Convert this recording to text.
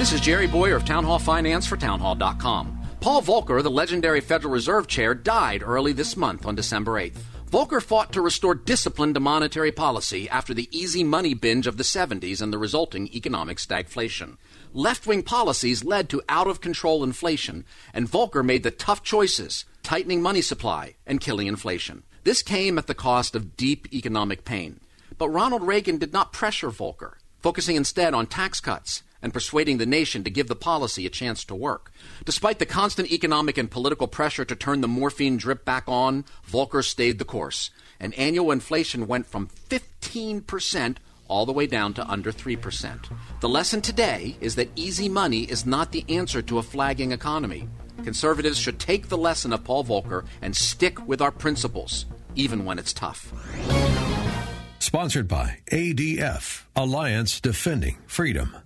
This is Jerry Bowyer of Townhall Finance for Townhall.com. Paul Volcker, the legendary Federal Reserve Chair, died early this month on December 8th. Volcker fought to restore discipline to monetary policy after the easy money binge of the 70s and the resulting economic stagflation. Left wing policies led to out of control inflation, and Volcker made the tough choices, tightening money supply and killing inflation. This came at the cost of deep economic pain. But Ronald Reagan did not pressure Volcker, focusing instead on tax cuts and persuading the nation to give the policy a chance to work. Despite the constant economic and political pressure to turn the morphine drip back on, Volcker stayed the course, and annual inflation went from 15% all the way down to under 3%. The lesson today is that easy money is not the answer to a flagging economy. Conservatives should take the lesson of Paul Volcker and stick with our principles, even when it's tough. Sponsored by ADF, Alliance Defending Freedom.